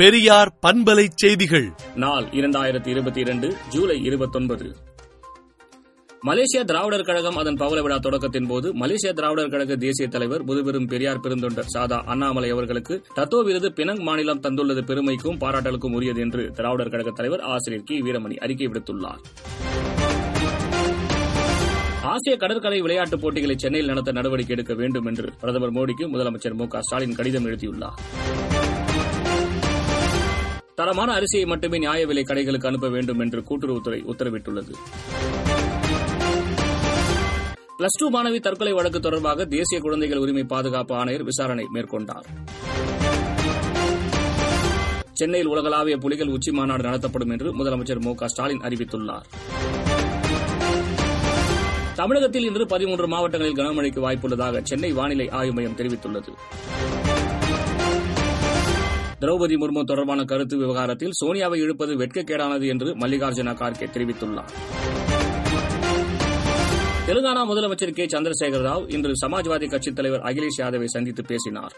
பெரியார் பண்பலை செய்திகள். நாள் இரண்டாயிரத்தி இருபத்தி இரண்டு ஜூலை இருபத்தொன்பது. மலேசிய திராவிடர் கழகம் அதன் பவள விழா தொடக்கத்தின் போது மலேசிய திராவிடர் கழக தேசிய தலைவர் முதுபெரும் பெரியார் பெருந்தொண்டர் சாதா அண்ணாமலை அவர்களுக்கு தத்துவ விருது பினங் மாநிலம் தந்துள்ளது பெருமைக்கும் பாராட்டலுக்கும் உரியது என்று திராவிடர் கழக தலைவர் ஆசிரியர் கி. வீரமணி அறிக்கை விடுத்துள்ளார். ஆசிய கடற்கரை விளையாட்டுப் போட்டிகளை சென்னையில் நடத்த நடவடிக்கை எடுக்க வேண்டும் என்று பிரதமர் மோடிக்கு முதலமைச்சர் மு க ஸ்டாலின் கடிதம் எழுதியுள்ளார். தரமான அரிசியை மட்டுமே நியாய விலை கடைகளுக்கு அனுப்ப வேண்டும் என்று கூட்டுறவுத்துறை உத்தரவிட்டுள்ளது. பிளஸ் டூ மாணவி தற்கொலை வழக்கு தொடர்பாக தேசிய குழந்தைகள் உரிமை பாதுகாப்பு ஆணையர் விசாரணை மேற்கொண்டார். சென்னையில் உலகளாவிய புலிகள் உச்சி மாநாடு நடத்தப்படும் என்று முதலமைச்சர் மு க ஸ்டாலின் அறிவித்துள்ளார். தமிழகத்தில் இன்று பதிமூன்று மாவட்டங்களில் கனமழைக்கு வாய்ப்புள்ளதாக சென்னை வானிலை ஆய்வு மையம் தெரிவித்துள்ளது. திரௌபதி முர்மு தொடர்பான கருத்து விவகாரத்தில் சோனியாவை இழுப்பது வெட்கக்கேடானது என்று மல்லிகார்ஜுன கார்கே தெரிவித்துள்ளார். தெலுங்கானா முதலமைச்சர் கே. சந்திரசேகர ராவ் இன்று சமாஜ்வாதி கட்சித் தலைவர் அகிலேஷ் யாதவை சந்தித்து பேசினார்.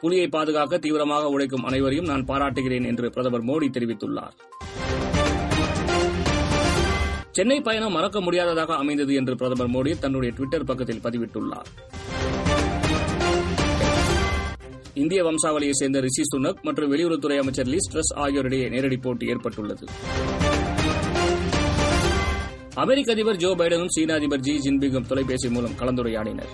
புலியை பாதுகாக்க தீவிரமாக உழைக்கும் அனைவரையும் நான் பாராட்டுகிறேன் என்று பிரதமர் மோடி தெரிவித்துள்ளார். சென்னை பயணம் மறக்க முடியாததாக அமைந்தது என்று பிரதமர் மோடி தன்னுடைய டுவிட்டர் பக்கத்தில் பதிவிட்டுள்ளார். இந்திய வம்சாவளியைச் சேர்ந்த ரிஷி சுனக் மற்றும் வெளியுறவுத்துறை அமைச்சர் லீஸ் ட்ரஸ் ஆகியோரிடையே நேரடி போட்டி ஏற்பட்டுள்ளது. அமெரிக்க அதிபர் ஜோ பைடனும் சீன அதிபர் ஜி ஜின்பிங்கும் தொலைபேசி மூலம் கலந்துரையாடினர்.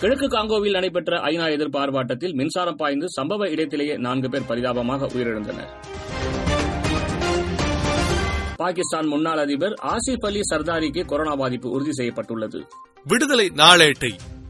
கிழக்கு காங்கோவில் நடைபெற்ற ஐநா எதிர்பார்ப்பாட்டத்தில் மின்சாரம் பாய்ந்து சம்பவ இடத்திலேயே நான்கு பேர் பரிதாபமாக உயிரிழந்தனர். பாகிஸ்தான் முன்னாள் அதிபர் ஆசிப் அலி சர்தாரிக்கு கொரோனா பாதிப்பு உறுதி செய்யப்பட்டுள்ளது. விடுதலை நாளேட்டை